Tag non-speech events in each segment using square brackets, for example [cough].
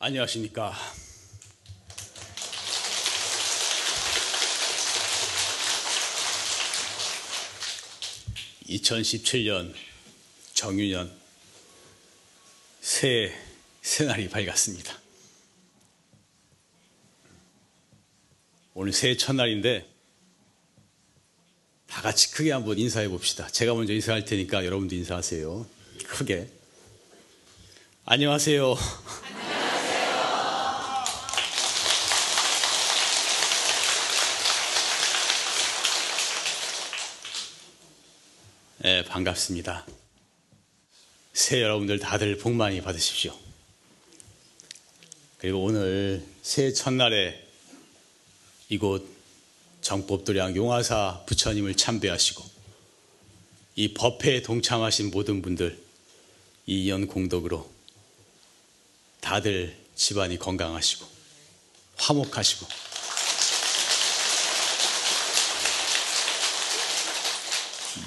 안녕하십니까. (2017년) 정유년 새해 새날이 밝았습니다. 오늘 새해 첫날인데 다 같이 크게 한번 인사해 봅시다. 제가 먼저 인사할 테니까 여러분도 인사하세요. 크게. 안녕하세요. 네, 반갑습니다. 새해 여러분들 다들 복 많이 받으십시오. 그리고 오늘 새해 첫날에 이곳 정법도량 용화사 부처님을 참배하시고 이 법회에 동참하신 모든 분들 이연 공덕으로 다들 집안이 건강하시고 화목하시고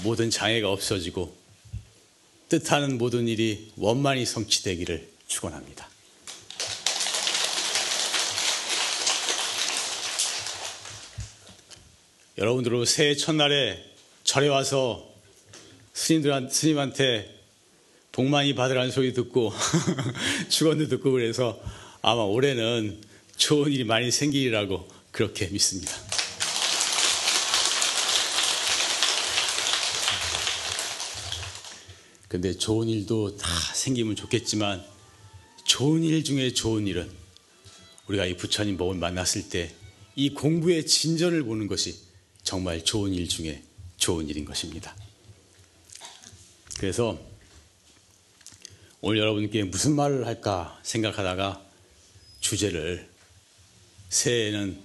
모든 장애가 없어지고 뜻하는 모든 일이 원만히 성취되기를 축원합니다. 여러분들은 새해 첫날에 절에 와서 스님들 스님한테 복 많이 받으라는 소리 듣고 [laughs] 축원도 듣고 그래서 아마 올해는 좋은 일이 많이 생기리라고 그렇게 믿습니다. 근데 좋은 일도 다 생기면 좋겠지만 좋은 일 중에 좋은 일은 우리가 이 부처님 법을 만났을 때 이 공부의 진전을 보는 것이 정말 좋은 일 중에 좋은 일인 것입니다. 그래서 오늘 여러분께 무슨 말을 할까 생각하다가 주제를 새해에는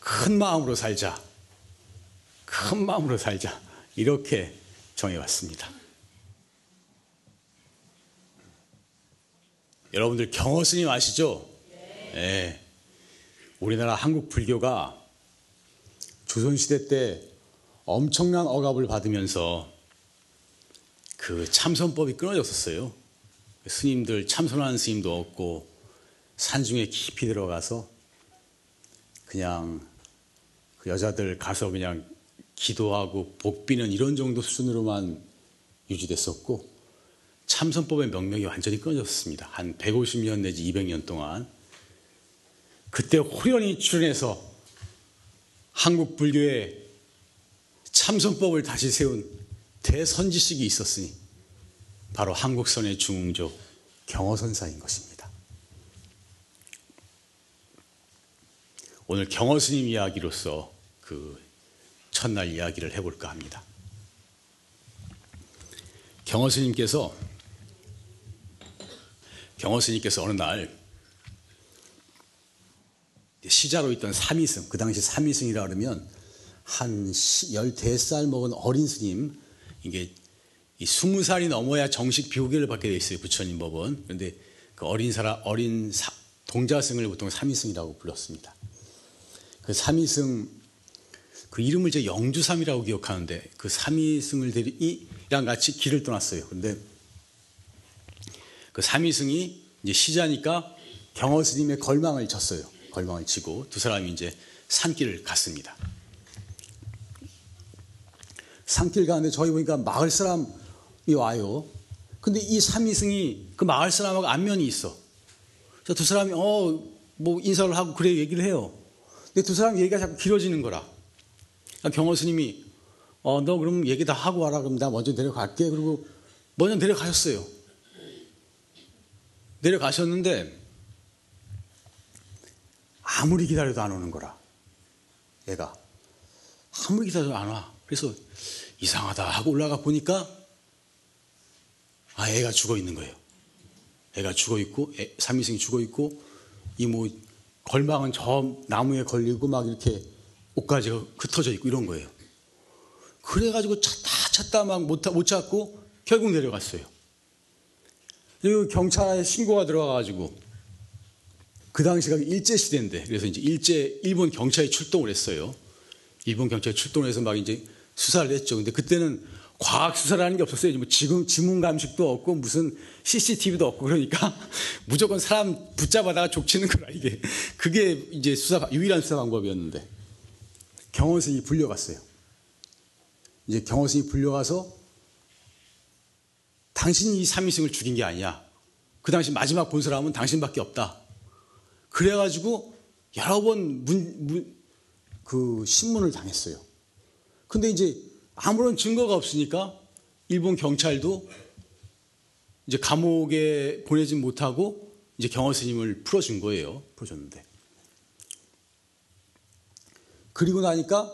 큰 마음으로 살자. 큰 마음으로 살자. 이렇게 정해왔습니다. 여러분들 경호 스님 아시죠? 네. 우리나라 한국 불교가 조선시대 때 엄청난 억압을 받으면서 그 참선법이 끊어졌었어요. 스님들 참선하는 스님도 없고 산중에 깊이 들어가서 그냥 그 여자들 가서 그냥 기도하고 복비는 이런 정도 수준으로만 유지됐었고 참선법의 명맥이 완전히 끊어졌습니다. 한 150년 내지 200년 동안 그때 호련히 출연해서 한국 불교의 참선법을 다시 세운 대선지식이 있었으니 바로 한국선의 중흥조 경허선사인 것입니다. 오늘 경허스님 이야기로서 그 첫날 이야기를 해볼까 합니다. 경허스님께서 경허스님께서 어느 날 시자로 있던 삼이승, 그 당시 삼이승이라 그러면 한 열대 살 먹은 어린 스님, 이게 스무 살이 넘어야 정식 비호계를 받게 돼 있어요 부처님 법은. 그런데 그 어린 사람, 어린 사, 동자승을 보통 삼이승이라고 불렀습니다. 그 삼이승 그 이름을 제 영주삼이라고 기억하는데 그 삼이승을 대리이랑 같이 길을 떠났어요. 근데 그 삼이승이 이제 시자니까 경허 스님의 걸망을 쳤어요. 걸망을 치고 두 사람이 이제 산길을 갔습니다. 산길 가는데 저희 보니까 마을 사람이 와요. 근데 이 삼이승이 그 마을 사람하고 안면이 있어. 그래서 두 사람이 어 뭐 인사를 하고 그래 얘기를 해요. 근데 두 사람 얘기가 자꾸 길어지는 거라. 그러니까 경호 스님이 어 너 그럼 얘기 다 하고 와라 그럼 나 먼저 내려갈게. 그리고 먼저 내려가셨어요. 내려가셨는데 아무리 기다려도 안 오는 거라. 얘가. 아무리 기다려도 안 와. 그래서 이상하다 하고 올라가 보니까 아, 애가 죽어 있는 거예요. 애가 죽어 있고, 애, 삼위승이 죽어 있고, 이 뭐, 걸망은 저 나무에 걸리고 막 이렇게 옷까지 흩어져 있고 이런 거예요. 그래가지고 찾다 찾다 막 못 못 찾고 결국 내려갔어요. 그리고 경찰에 신고가 들어가가지고 그 당시가 일제 시대인데 그래서 이제 일제 일본 경찰이 출동을 했어요. 일본 경찰이 출동을 해서 막 이제 수사를 했죠. 근데 그때는 과학 수사라는 게 없었어요. 뭐 지금 지문 감식도 없고 무슨 CCTV도 없고 그러니까 [laughs] 무조건 사람 붙잡아다가 족치는 거라 이게 그게 이제 수사 유일한 수사 방법이었는데 경호선이 불려갔어요. 이제 경호선이 불려가서 당신이 이 삼위승을 죽인 게 아니야. 그 당시 마지막 본 사람은 당신밖에 없다. 그래가지고 여러 번 문, 문, 그 신문을 당했어요. 근데 이제 아무런 증거가 없으니까 일본 경찰도 이제 감옥에 보내지 못하고 이제 경호 스님을 풀어준 거예요. 풀어줬는데. 그리고 나니까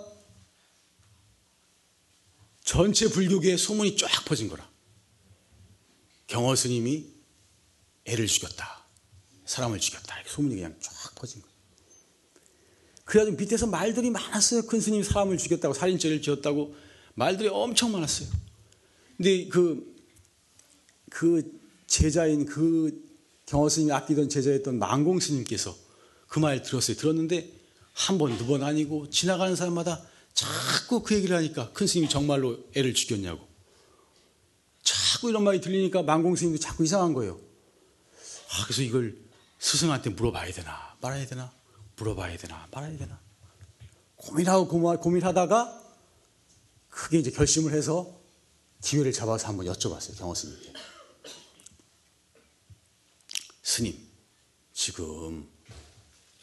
전체 불교계에 소문이 쫙 퍼진 거라. 경호 스님이 애를 죽였다. 사람을 죽였다. 소문이 그냥 쫙 퍼진 거예요. 그래가지고 밑에서 말들이 많았어요. 큰 스님이 사람을 죽였다고, 살인죄를 지었다고 말들이 엄청 많았어요. 근데 그, 그 제자인 그 경호 스님이 아끼던 제자였던 망공 스님께서 그 말 들었어요. 들었는데 한 번, 두 번 아니고 지나가는 사람마다 자꾸 그 얘기를 하니까 큰 스님이 정말로 애를 죽였냐고. 자꾸 이런 말이 들리니까 망공 스님도 자꾸 이상한 거예요. 아, 그래서 이걸 스승한테 물어봐야 되나, 말아야 되나, 물어봐야 되나, 말아야 되나. 고민하고 고민하다가 크게 이제 결심을 해서 기회를 잡아서 한번 여쭤봤어요. 경호 스님께. 스님, 지금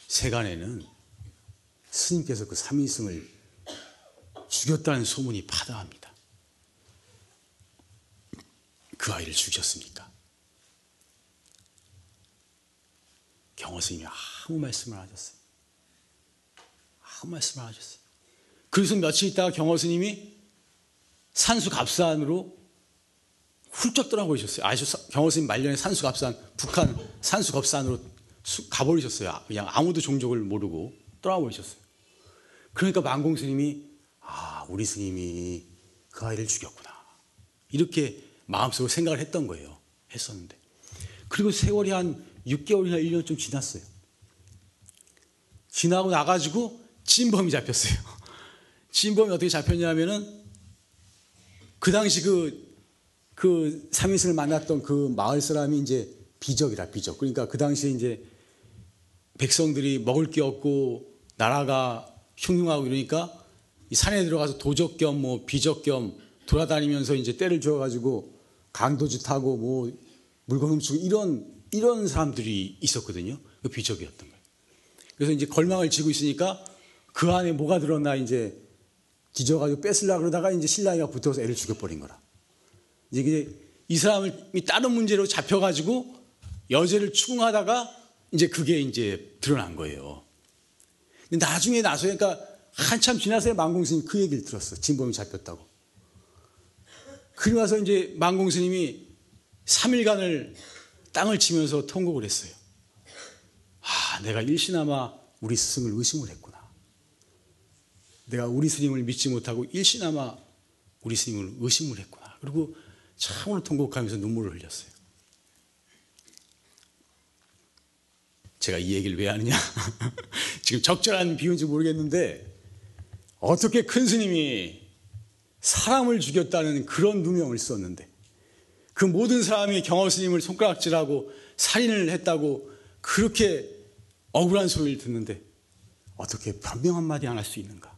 세간에는 스님께서 그 삼위승을 죽였다는 소문이 파다합니다. 그 아이를 죽였습니까? 경호 스님이 아무 말씀을 안 하셨어요. 아무 말씀을 안 하셨어요. 그래서 며칠 있다가 경호 스님이 산수 갑산으로 훌쩍 떠나버리셨어요. 아시죠? 경호 스님 말년에 산수 갑산, 북한 산수 갑산으로 가버리셨어요. 그냥 아무도 종족을 모르고 떠나버리셨어요. 그러니까 만공 스님이 아, 우리 스님이 그 아이를 죽였구나. 이렇게 마음속으로 생각을 했던 거예요. 했었는데. 그리고 세월이 한 6개월이나 1년쯤 지났어요. 지나고 나가지고 진범이 잡혔어요. [laughs] 진범이 어떻게 잡혔냐면은 그 당시 그, 그 삼인승을 만났던 그 마을 사람이 이제 비적이라, 비적. 그러니까 그 당시에 이제 백성들이 먹을 게 없고 나라가 흉흉하고 이러니까 이 산에 들어가서 도적 겸 뭐 비적 겸 돌아다니면서 이제 때를 주어가지고 강도짓 하고 뭐 물건 훔치고 이런 이런 사람들이 있었거든요. 그 비적이었던 거예요. 그래서 이제 걸망을 지고 있으니까 그 안에 뭐가 들었나 이제 뒤져가지고 뺏으려 그러다가 이제 신랑이가 붙어서 애를 죽여버린 거라. 이제 이 사람을 다른 문제로 잡혀가지고 여죄를 추궁하다가 이제 그게 이제 드러난 거예요. 근데 나중에 나서 그러니까 한참 지나서 만공스님 그 얘기를 들었어. 진범이 잡혔다고. 그리고 나서 이제 만공 스님이 3일간을 땅을 치면서 통곡을 했어요. 아, 내가 일시나마 우리 스승을 의심을 했구나. 내가 우리 스님을 믿지 못하고 일시나마 우리 스님을 의심을 했구나. 그리고 참으로 통곡하면서 눈물을 흘렸어요. 제가 이 얘기를 왜 하느냐? [laughs] 지금 적절한 비유인지 모르겠는데 어떻게 큰 스님이 사람을 죽였다는 그런 누명을 썼는데 그 모든 사람이 경호 스님을 손가락질하고 살인을 했다고 그렇게 억울한 소리를 듣는데 어떻게 변명 한마디 안 할 수 있는가?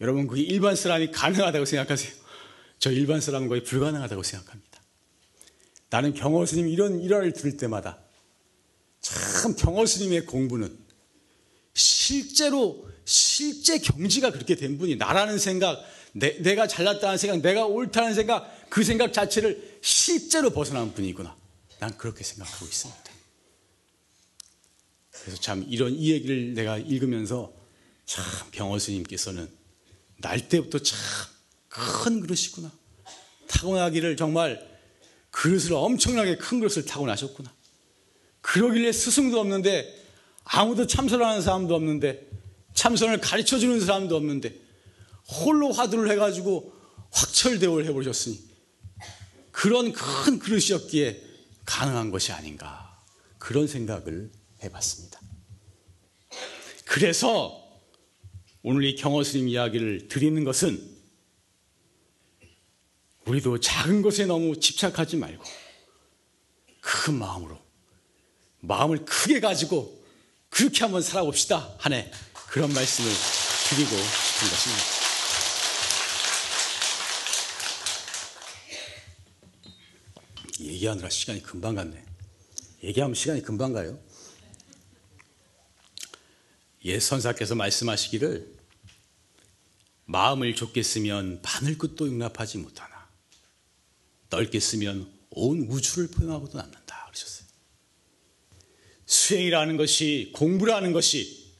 여러분 그게 일반 사람이 가능하다고 생각하세요? 저 일반 사람은 거의 불가능하다고 생각합니다. 나는 경호 스님 이런 일화를 들을 때마다 참 경호 스님의 공부는 실제로 실제 경지가 그렇게 된 분이 나라는 생각, 내, 가 잘났다는 생각, 내가 옳다는 생각, 그 생각 자체를 실제로 벗어난 분이구나. 난 그렇게 생각하고 있습니다. 그래서 참 이런 이 얘기를 내가 읽으면서 참 병호 스님께서는 날 때부터 참 큰 그릇이구나. 타고나기를 정말 그릇을 엄청나게 큰 그릇을 타고나셨구나. 그러길래 스승도 없는데 아무도 참선하는 사람도 없는데 참선을 가르쳐 주는 사람도 없는데 홀로 화두를 해가지고 확철대오를 해보셨으니 그런 큰 그릇이었기에 가능한 것이 아닌가 그런 생각을 해봤습니다. 그래서 오늘 이 경호 스님 이야기를 드리는 것은 우리도 작은 것에 너무 집착하지 말고 큰 마음으로 마음을 크게 가지고 그렇게 한번 살아봅시다 하네 그런 말씀을 드리고 싶은 것입니다. 얘기하느라 시간이 금방 갔네. 얘기하면 시간이 금방 가요. 예 선사께서 말씀하시기를 마음을 좁게 쓰면 바늘 끝도 용납하지 못하나 넓게 쓰면 온 우주를 포용하고도 남는다 그러셨어요. 수행이라는 것이 공부라는 것이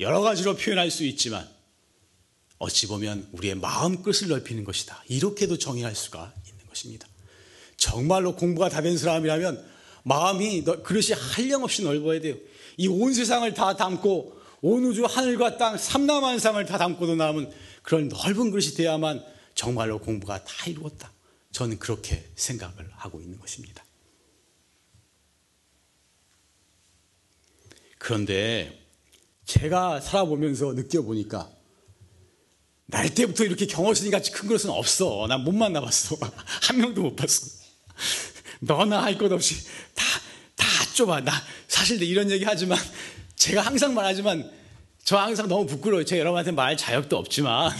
여러 가지로 표현할 수 있지만 어찌 보면 우리의 마음 끝을 넓히는 것이다. 이렇게도 정의할 수가 있는 것입니다. 정말로 공부가 다 된 사람이라면 마음이 그릇이 한량없이 넓어야 돼요. 이 온 세상을 다 담고 온 우주 하늘과 땅 삼남한상을 다 담고도 남은 그런 넓은 그릇이 돼야만 정말로 공부가 다 이루었다. 저는 그렇게 생각을 하고 있는 것입니다. 그런데 제가 살아보면서 느껴보니까 날 때부터 이렇게 경호선이 같이 큰 그릇은 없어. 난 못 만나봤어. [laughs] 한 명도 못 봤어. 너나 할 것 없이 다, 다 좁아. 나 사실 이런 얘기 하지만 제가 항상 말하지만 저 항상 너무 부끄러워요. 제가 여러분한테 말 자격도 없지만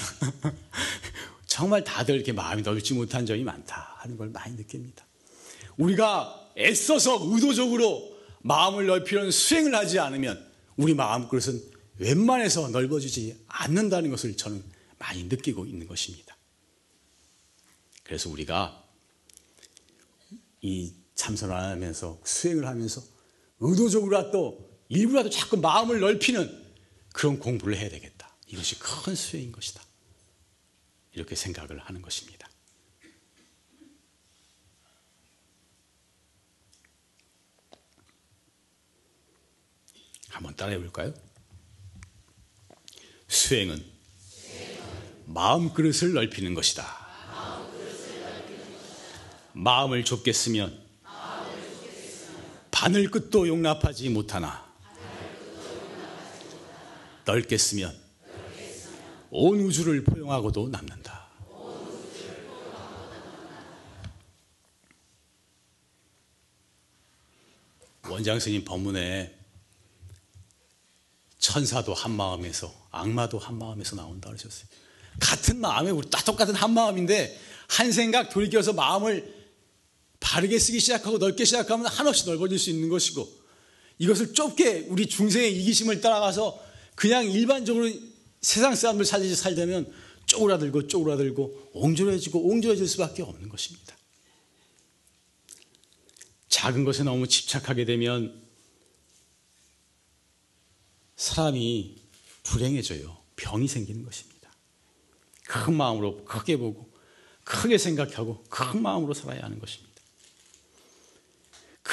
[laughs] 정말 다들 이렇게 마음이 넓지 못한 점이 많다 하는 걸 많이 느낍니다. 우리가 애써서 의도적으로 마음을 넓히는 수행을 하지 않으면 우리 마음 그릇은 웬만해서 넓어지지 않는다는 것을 저는 많이 느끼고 있는 것입니다. 그래서 우리가 이 참선을 하면서 수행을 하면서 의도적으로라도 일부라도 자꾸 마음을 넓히는 그런 공부를 해야 되겠다. 이것이 큰 수행인 것이다. 이렇게 생각을 하는 것입니다. 한번 따라해 볼까요? 수행은 마음 그릇을 넓히는 것이다. 마음을 좁게 쓰면 바늘 끝도 용납하지 못하나 넓게 쓰면 온 우주를 포용하고도 남는다. 원장 스님 법문에 천사도 한 마음에서 악마도 한 마음에서 나온다 그러셨어요. 같은 마음에 우리 다 똑같은 한 마음인데 한 생각 돌이켜서 마음을 바르게 쓰기 시작하고 넓게 시작하면 한없이 넓어질 수 있는 것이고 이것을 좁게 우리 중생의 이기심을 따라가서 그냥 일반적으로 세상 사람들 살듯이 살다면 쪼그라들고 쪼그라들고 옹졸해지고 옹졸해질 수밖에 없는 것입니다. 작은 것에 너무 집착하게 되면 사람이 불행해져요. 병이 생기는 것입니다. 큰 마음으로 크게 보고 크게 생각하고 큰 마음으로 살아야 하는 것입니다.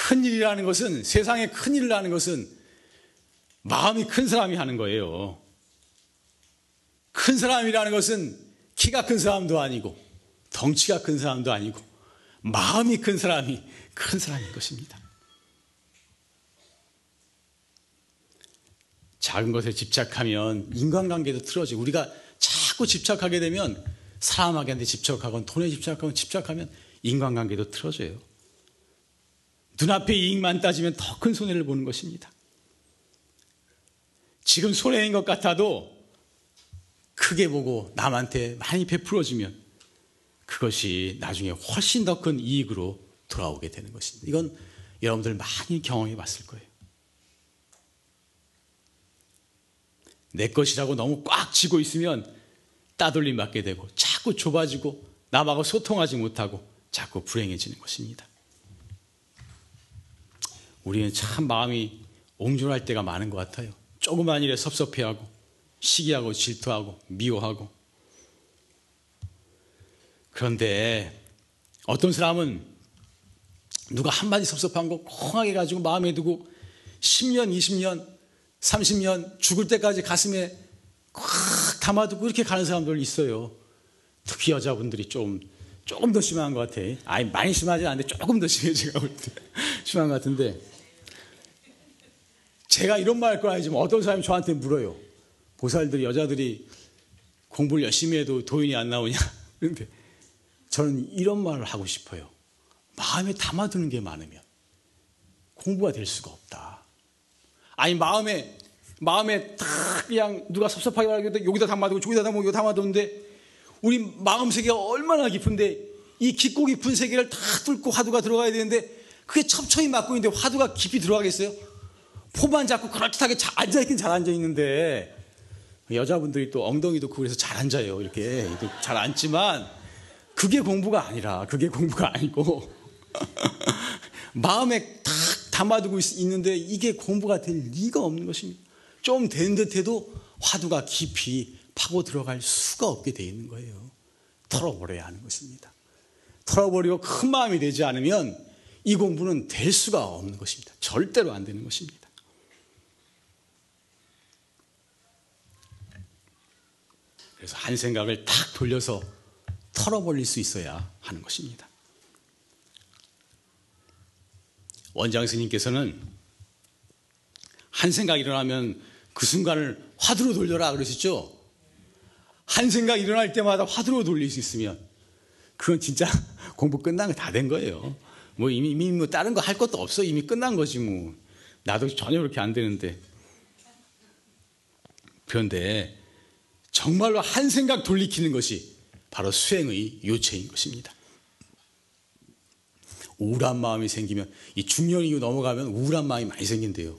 큰 일이라는 것은 세상에 큰 일을 하는 것은 마음이 큰 사람이 하는 거예요. 큰 사람이라는 것은 키가 큰 사람도 아니고 덩치가 큰 사람도 아니고 마음이 큰 사람이 큰 사람인 것입니다. 작은 것에 집착하면 인간관계도 틀어지고 우리가 자꾸 집착하게 되면 사람에게 집착하건 돈에 집착하건 집착하면 인간관계도 틀어져요. 눈앞의 이익만 따지면 더 큰 손해를 보는 것입니다. 지금 손해인 것 같아도 크게 보고 남한테 많이 베풀어주면 그것이 나중에 훨씬 더 큰 이익으로 돌아오게 되는 것입니다. 이건 여러분들 많이 경험해 봤을 거예요. 내 것이라고 너무 꽉 쥐고 있으면 따돌림 맞게 되고 자꾸 좁아지고 남하고 소통하지 못하고 자꾸 불행해지는 것입니다. 우리는 참 마음이 옹졸할 때가 많은 것 같아요. 조그만 일에 섭섭해하고 시기하고 질투하고 미워하고 그런데 어떤 사람은 누가 한마디 섭섭한 거 콩하게 가지고 마음에 두고 10년, 20년, 30년 죽을 때까지 가슴에 꽉 담아두고 이렇게 가는 사람들 있어요. 특히 여자분들이 좀 조금 더 심한 것 같아. 아니 많이 심하지 않은데 조금 더 심해 제가 볼 때 [laughs] 심한 것 같은데 제가 이런 말 할 건 아니지만 어떤 사람이 저한테 물어요. 보살들이 여자들이 공부를 열심히 해도 도인이 안 나오냐? [laughs] 그런데 저는 이런 말을 하고 싶어요. 마음에 담아두는 게 많으면 공부가 될 수가 없다. 아니 마음에 마음에 딱 그냥 누가 섭섭하게 말하는데 여기다 담아두고 저기다 담아두고 여기다 담아두는데 우리 마음 세계가 얼마나 깊은데 이 깊고 깊은 세계를 다 뚫고 화두가 들어가야 되는데 그게 첩첩이 막고 있는데 화두가 깊이 들어가겠어요? 포만 잡고 그럴듯하게 앉아있긴 잘 앉아있는데 여자분들이 또 엉덩이도 그래서 잘 앉아요. 이렇게 잘 앉지만 그게 공부가 아니라 그게 공부가 아니고 [laughs] 마음에 딱 담아두고 있, 는데 이게 공부가 될 리가 없는 것입니다. 좀 된 듯해도 화두가 깊이 파고 들어갈 수가 없게 돼 있는 거예요. 털어버려야 하는 것입니다. 털어버리고 큰 마음이 되지 않으면 이 공부는 될 수가 없는 것입니다. 절대로 안 되는 것입니다. 그래서 한 생각을 딱 돌려서 털어버릴 수 있어야 하는 것입니다. 원장 스님께서는 한 생각 일어나면 그 순간을 화두로 돌려라 그러셨죠? 한 생각 일어날 때마다 화두로 돌릴 수 있으면 그건 진짜 [laughs] 공부 끝난 거 다 된 거예요. 뭐 이미, 이미 뭐 다른 거 할 것도 없어. 이미 끝난 거지 뭐. 나도 전혀 그렇게 안 되는데. 그런데 정말로 한 생각 돌리키는 것이 바로 수행의 요체인 것입니다. 우울한 마음이 생기면 이 중년 이후 넘어가면 우울한 마음이 많이 생긴대요.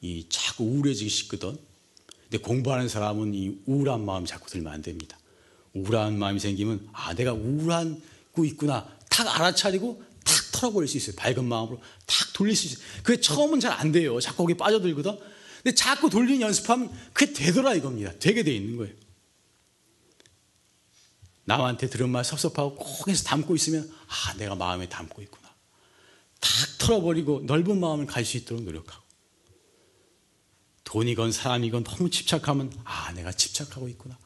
이 자꾸 우울해지기 쉽거든. 근데 공부하는 사람은 이 우울한 마음 자꾸 들면 안 됩니다. 우울한 마음이 생기면 아 내가 우울한고 있구나 탁 알아차리고 탁 털어버릴 수 있어요. 밝은 마음으로 탁 돌릴 수 있어요. 그게 처음은 잘 안 돼요. 자꾸 거기 빠져들거든. 근데 자꾸 돌리는 연습하면 그게 되더라 이겁니다. 되게 돼 있는 거예요. 남한테 들은 말 섭섭하고 꼭 해서 담고 있으면 아 내가 마음에 담고 있구나. 탁 털어버리고 넓은 마음을 갈 수 있도록 노력하고 돈이건 사람이건 너무 집착하면 아 내가 집착하고 있구나.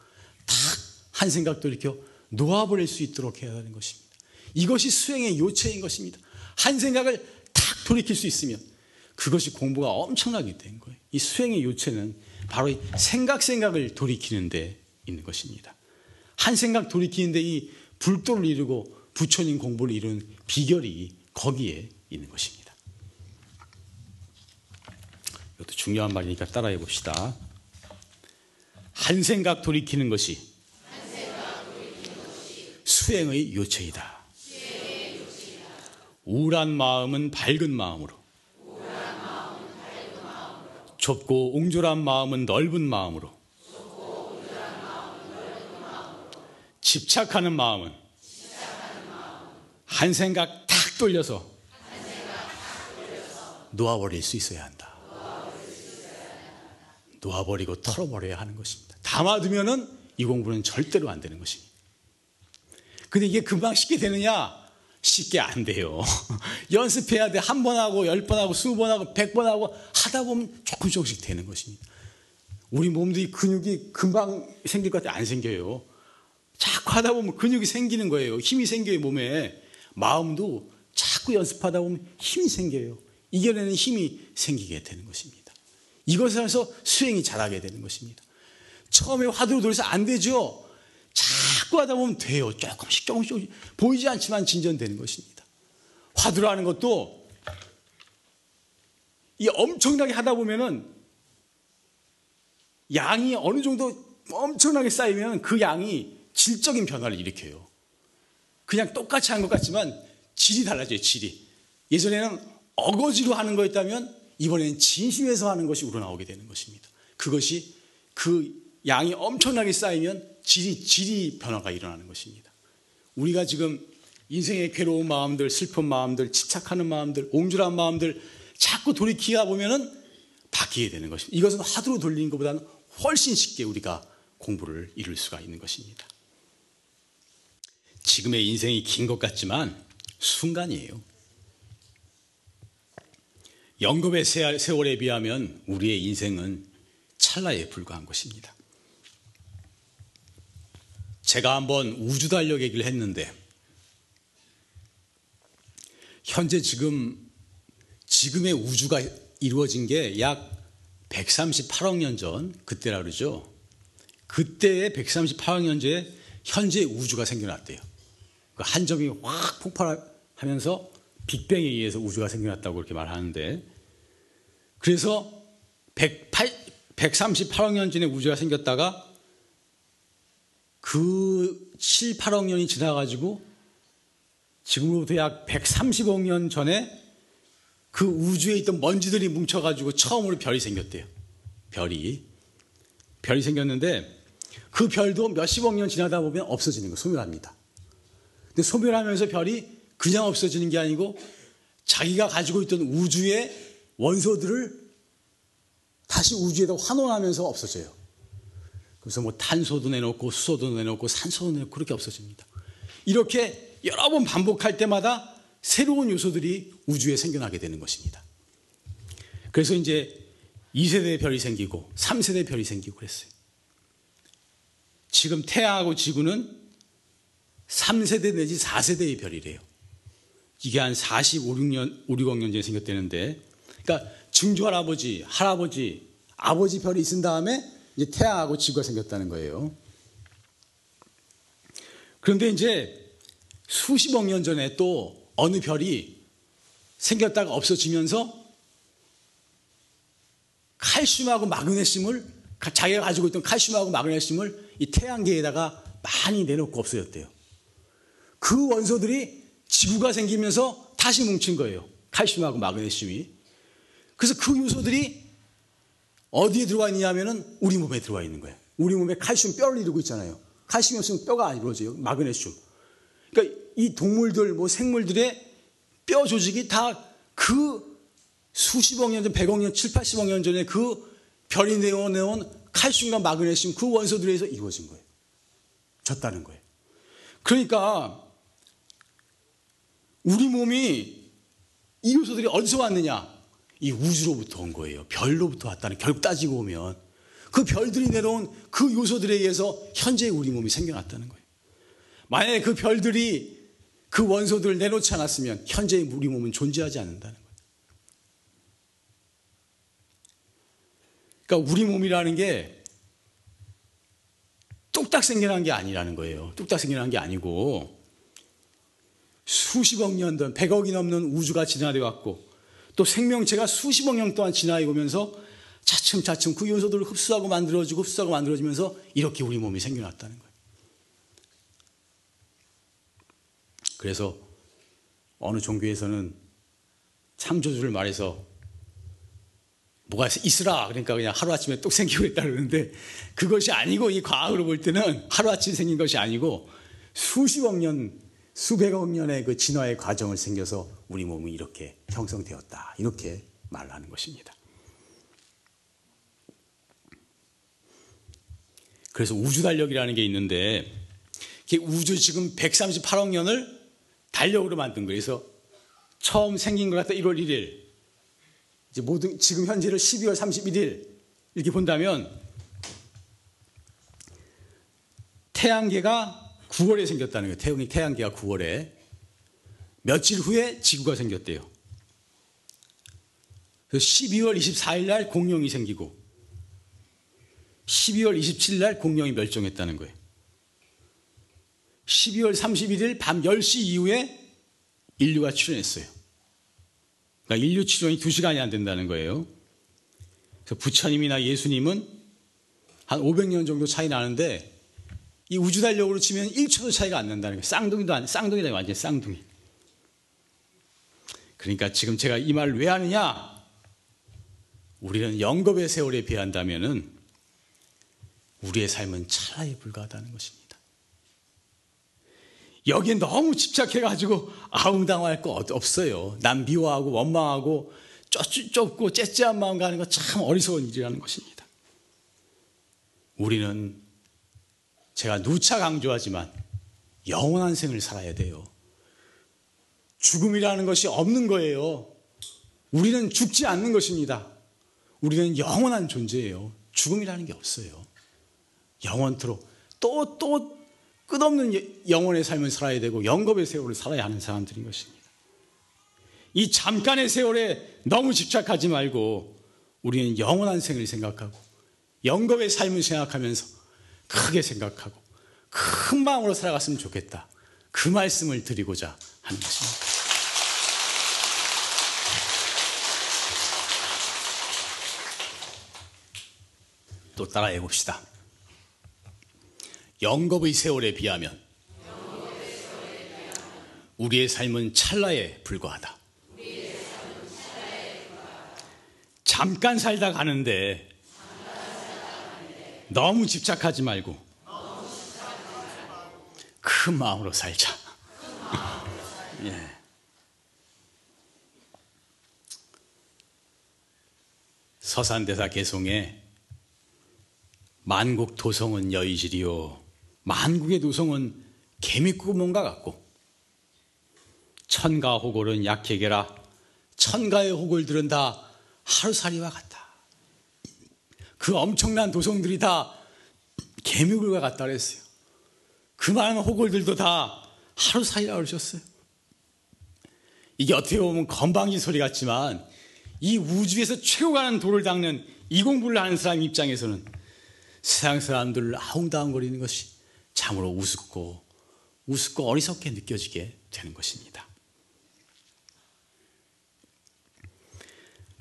탁 한 생각도 이렇게 놓아버릴 수 있도록 해야 하는 것입니다. 이것이 수행의 요체인 것입니다. 한 생각을 탁 돌이킬 수 있으면 그것이 공부가 엄청나게 된 거예요. 이 수행의 요체는 바로 이 생각 생각을 돌이키는 데 있는 것입니다. 한 생각 돌이키는데 이 불도를 이루고 부처님 공부를 이룬 비결이 거기에 있는 것입니다. 이것도 중요한 말이니까 따라해 봅시다. 한 생각 돌이키는 것이 수행의 요체이다. 우울한 마음은 밝은 마음으로 좁고 옹졸한 마음은 넓은 마음으로 집착하는 마음은 한 생각 탁 돌려서 놓아버릴 수 있어야 한다. 놓아버리고 털어버려야 하는 것입니다. 담아두면은 이 공부는 절대로 안 되는 것입니다. 근데 이게 금방 쉽게 되느냐? 쉽게 안 돼요. [laughs] 연습해야 돼. 한 번 하고, 열 번 하고, 스무 번 하고, 백 번 하고, 하다 보면 조금 조금씩 되는 것입니다. 우리 몸도 이 근육이 금방 생길 것 같아 안 생겨요. 자꾸 하다 보면 근육이 생기는 거예요. 힘이 생겨요, 몸에. 마음도 자꾸 연습하다 보면 힘이 생겨요. 이겨내는 힘이 생기게 되는 것입니다. 이것에서 수행이 잘하게 되는 것입니다. 처음에 화두로 돌려서 안 되죠? 자꾸 하다 보면 돼요. 조금씩 조금씩. 보이지 않지만 진전되는 것입니다. 화두라는 것도 이 엄청나게 하다 보면은 양이 어느 정도 엄청나게 쌓이면 그 양이 질적인 변화를 일으켜요. 그냥 똑같이 한 것 같지만 질이 달라져요, 질이. 예전에는 어거지로 하는 거였다면 이번에는 진심에서 하는 것이 우러나오게 되는 것입니다. 그것이 그 양이 엄청나게 쌓이면 질이, 질이 변화가 일어나는 것입니다. 우리가 지금 인생의 괴로운 마음들, 슬픈 마음들, 집착하는 마음들, 옹졸한 마음들 자꾸 돌이키다 보면은 바뀌게 되는 것입니다. 이것은 화두로 돌리는 것보다는 훨씬 쉽게 우리가 공부를 이룰 수가 있는 것입니다. 지금의 인생이 긴 것 같지만 순간이에요. 영겁의 세월에 비하면 우리의 인생은 찰나에 불과한 것입니다. 제가 한번 우주 달력 얘기를 했는데 현재 지금 지금의 우주가 이루어진 게 약 138억 년 전 그때라 그러죠. 그때의 138억 년 전에 현재 우주가 생겨났대요. 그 한 점이 확 폭발하면서 빅뱅에 의해서 우주가 생겨났다고 그렇게 말하는데 그래서 108, 138억 년 전에 우주가 생겼다가 그 7, 8억 년이 지나가지고 지금으로부터 약 130억 년 전에 그 우주에 있던 먼지들이 뭉쳐가지고 처음으로 별이 생겼대요. 별이. 별이 생겼는데 그 별도 몇십억 년 지나다 보면 없어지는 거 소멸합니다. 근데 소멸하면서 별이 그냥 없어지는 게 아니고 자기가 가지고 있던 우주의 원소들을 다시 우주에다 환원하면서 없어져요. 그래서 뭐 탄소도 내놓고 수소도 내놓고 산소도 내놓고 그렇게 없어집니다. 이렇게 여러 번 반복할 때마다 새로운 요소들이 우주에 생겨나게 되는 것입니다. 그래서 이제 2세대 별이 생기고 3세대 별이 생기고 그랬어요. 지금 태양하고 지구는 3세대 내지 4세대의 별이래요. 이게 한 45, 6년, 5, 6억 년 전에 생겼다는데, 그러니까 증조 할아버지, 할아버지, 아버지 별이 있은 다음에 이제 태양하고 지구가 생겼다는 거예요. 그런데 이제 수십억 년 전에 또 어느 별이 생겼다가 없어지면서 칼슘하고 마그네슘을 자기가 가지고 있던 칼슘하고 마그네슘을 이 태양계에다가 많이 내놓고 없어졌대요. 그 원소들이 지구가 생기면서 다시 뭉친 거예요. 칼슘하고 마그네슘이. 그래서 그 요소들이 어디에 들어와 있냐면은 우리 몸에 들어와 있는 거예요. 우리 몸에 칼슘 뼈를 이루고 있잖아요. 칼슘이 없으면 뼈가 안 이루어져요. 마그네슘. 그러니까 이 동물들, 뭐 생물들의 뼈 조직이 다 그 수십억 년 전, 백억 년, 칠, 팔십억 년 전에 그 별이 내어내온 칼슘과 마그네슘 그 원소들에서 이루어진 거예요. 졌다는 거예요. 그러니까 우리 몸이 이 요소들이 어디서 왔느냐? 이 우주로부터 온 거예요. 별로부터 왔다는 결국 따지고 보면 그 별들이 내려온 그 요소들에 의해서 현재 우리 몸이 생겨났다는 거예요. 만약에 그 별들이 그 원소들을 내놓지 않았으면 현재의 우리 몸은 존재하지 않는다는 거예요. 그러니까 우리 몸이라는 게 뚝딱 생겨난 게 아니라는 거예요. 뚝딱 생겨난 게 아니고 수십억 년 전, 백억이 넘는 우주가 진화되어 왔고 또 생명체가 수십억 년 동안 진화해 오면서 차츰차츰 그 요소들을 흡수하고 만들어지고 흡수하고 만들어지면서 이렇게 우리 몸이 생겨났다는 거예요. 그래서 어느 종교에서는 창조주를 말해서 뭐가 있으라 그러니까 그냥 하루아침에 뚝 생기고 있다 그러는데 그것이 아니고 이 과학으로 볼 때는 하루아침에 생긴 것이 아니고 수십억 년 수백억 년의 그 진화의 과정을 생겨서 우리 몸이 이렇게 형성되었다. 이렇게 말하는 것입니다. 그래서 우주 달력이라는 게 있는데 우주 지금 138억 년을 달력으로 만든 거예요. 그래서 처음 생긴 것 같다 1월 1일. 이제 모든 지금 현재를 12월 31일 이렇게 본다면 태양계가 9월에 생겼다는 거예요. 태양이 태양계가 9월에 며칠 후에 지구가 생겼대요. 그래서 12월 24일 날 공룡이 생기고 12월 27일 날 공룡이 멸종했다는 거예요. 12월 31일 밤 10시 이후에 인류가 출현했어요. 그러니까 인류 출현이 2시간이 안 된다는 거예요. 그래서 부처님이나 예수님은 한 500년 정도 차이 나는데 이 우주 달력으로 치면 1초도 차이가 안 난다는 거예요. 쌍둥이도 안, 쌍둥이다 완전 쌍둥이. 그러니까 지금 제가 이 말을 왜 하느냐? 우리는 영겁의 세월에 비한다면은 우리의 삶은 차라리 불가하다는 것입니다. 여기에 너무 집착해가지고 아웅당할 거 없어요. 남 미워하고 원망하고 좁고 째째한 마음 가는 거 참 어리석은 일이라는 것입니다. 우리는 제가 누차 강조하지만 영원한 생을 살아야 돼요. 죽음이라는 것이 없는 거예요. 우리는 죽지 않는 것입니다. 우리는 영원한 존재예요. 죽음이라는 게 없어요. 영원토록 또, 또 끝없는 영원의 삶을 살아야 되고 영겁의 세월을 살아야 하는 사람들인 것입니다. 이 잠깐의 세월에 너무 집착하지 말고 우리는 영원한 생을 생각하고 영겁의 삶을 생각하면서 크게 생각하고 큰 마음으로 살아갔으면 좋겠다. 그 말씀을 드리고자 하는 것입니다. 또 따라해 봅시다. 영겁의 세월에 비하면 우리의 삶은 찰나에 불과하다. 잠깐 살다 가는데 너무 집착하지 말고 큰 마음으로 살자. [laughs] 예. 서산대사 개송에 만국 도성은 여의지리요 만국의 도성은 개미구멍과 같고 천가 호골은 약해게라 천가의 호골들은 다 하루살이와 같다. 그 엄청난 도성들이 다 개미굴과 같다 그랬어요. 그 많은 호골들도 다 하루살이라고 그러셨어요. 이게 어떻게 보면 건방진 소리 같지만 이 우주에서 최고 가는 돌을 닦는 이 공부를 하는 사람 입장에서는 세상 사람들을 아웅다웅거리는 것이 참으로 우습고 우습고 어리석게 느껴지게 되는 것입니다.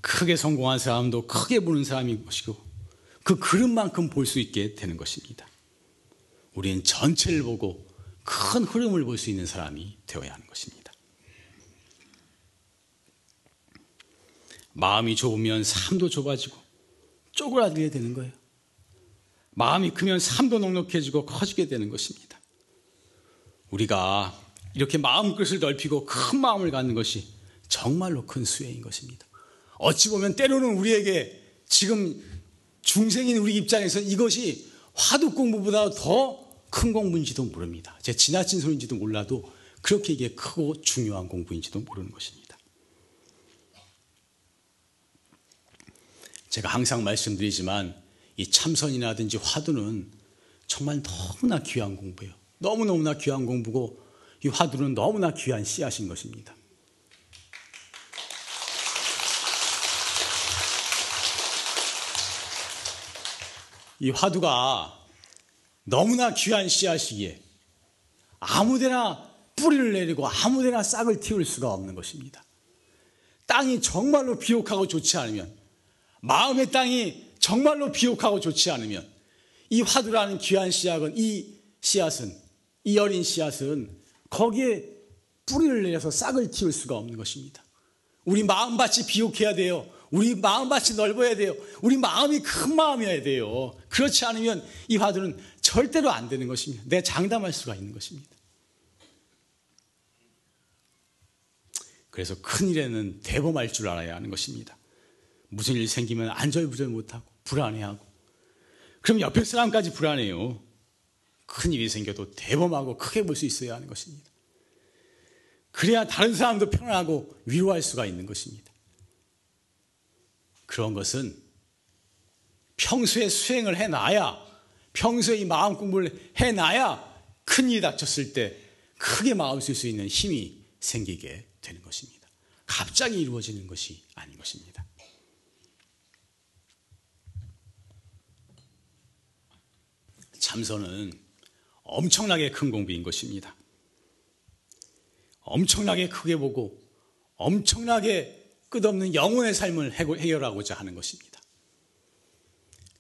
크게 성공한 사람도 크게 보는 사람인 것이고 그 그릇만큼 볼 수 있게 되는 것입니다. 우리는 전체를 보고 큰 흐름을 볼 수 있는 사람이 되어야 하는 것입니다. 마음이 좁으면 삶도 좁아지고 쪼그라들게 되는 거예요. 마음이 크면 삶도 넉넉해지고 커지게 되는 것입니다. 우리가 이렇게 마음끝을 넓히고 큰 마음을 갖는 것이 정말로 큰 수혜인 것입니다. 어찌 보면 때로는 우리에게 지금 중생인 우리 입장에서 이것이 화두 공부보다 더 큰 공부인지도 모릅니다. 제 지나친 소리인지도 몰라도 그렇게 이게 크고 중요한 공부인지도 모르는 것입니다. 제가 항상 말씀드리지만 이 참선이라든지 화두는 정말 너무나 귀한 공부예요. 너무너무나 귀한 공부고 이 화두는 너무나 귀한 씨앗인 것입니다. 이 화두가 너무나 귀한 씨앗이기에 아무데나 뿌리를 내리고 아무데나 싹을 틔울 수가 없는 것입니다. 땅이 정말로 비옥하고 좋지 않으면 마음의 땅이 정말로 비옥하고 좋지 않으면 이 화두라는 귀한 씨앗은 이 씨앗은 이 어린 씨앗은 거기에 뿌리를 내려서 싹을 틔울 수가 없는 것입니다. 우리 마음밭이 비옥해야 돼요. 우리 마음밭이 넓어야 돼요. 우리 마음이 큰 마음이어야 돼요. 그렇지 않으면 이 화두는 절대로 안 되는 것입니다. 내가 장담할 수가 있는 것입니다. 그래서 큰 일에는 대범할 줄 알아야 하는 것입니다. 무슨 일 생기면 안절부절 못하고 불안해하고 그럼 옆에 사람까지 불안해요. 큰 일이 생겨도 대범하고 크게 볼 수 있어야 하는 것입니다. 그래야 다른 사람도 편안하고 위로할 수가 있는 것입니다. 그런 것은 평소에 수행을 해놔야 평소에 이 마음 공부를 해놔야 큰 일이 닥쳤을 때 크게 마음 쓸 수 있는 힘이 생기게 되는 것입니다. 갑자기 이루어지는 것이 아닌 것입니다. 참선은 엄청나게 큰 공부인 것입니다. 엄청나게 크게 보고 엄청나게 끝없는 영혼의 삶을 해결하고자 하는 것입니다.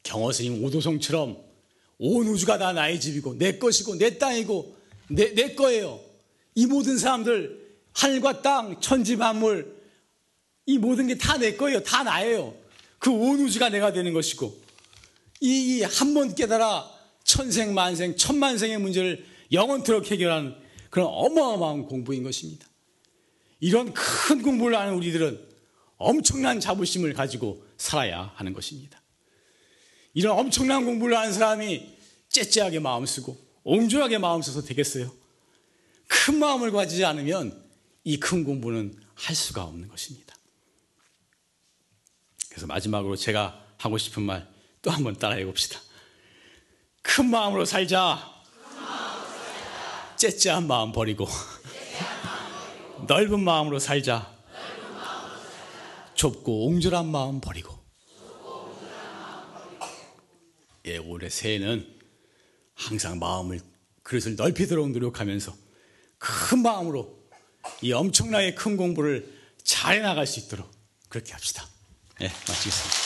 경허스님 오도성처럼 온 우주가 다 나의 집이고 내 것이고 내 땅이고 내, 내 거예요. 이 모든 사람들 하늘과 땅 천지 만물 이 모든 게 다 내 거예요. 다 나예요. 그 온 우주가 내가 되는 것이고 이한번 깨달아 천생 만생 천만생의 문제를 영원토록 해결하는 그런 어마어마한 공부인 것입니다. 이런 큰 공부를 하는 우리들은 엄청난 자부심을 가지고 살아야 하는 것입니다. 이런 엄청난 공부를 하는 사람이 째째하게 마음 쓰고 옹졸하게 마음 써서 되겠어요? 큰 마음을 가지지 않으면 이 큰 공부는 할 수가 없는 것입니다. 그래서 마지막으로 제가 하고 싶은 말 또 한번 따라해 봅시다. 큰 마음으로 살자. 째째한 마음 버리고 넓은 마음으로 살자. 좁고 옹졸한 마음 버리고. 예, 올해 새해는 항상 마음을 그릇을 넓히도록 노력하면서 큰 마음으로 이 엄청나게 큰 공부를 잘 해 나갈 수 있도록 그렇게 합시다. 예, 마치겠습니다.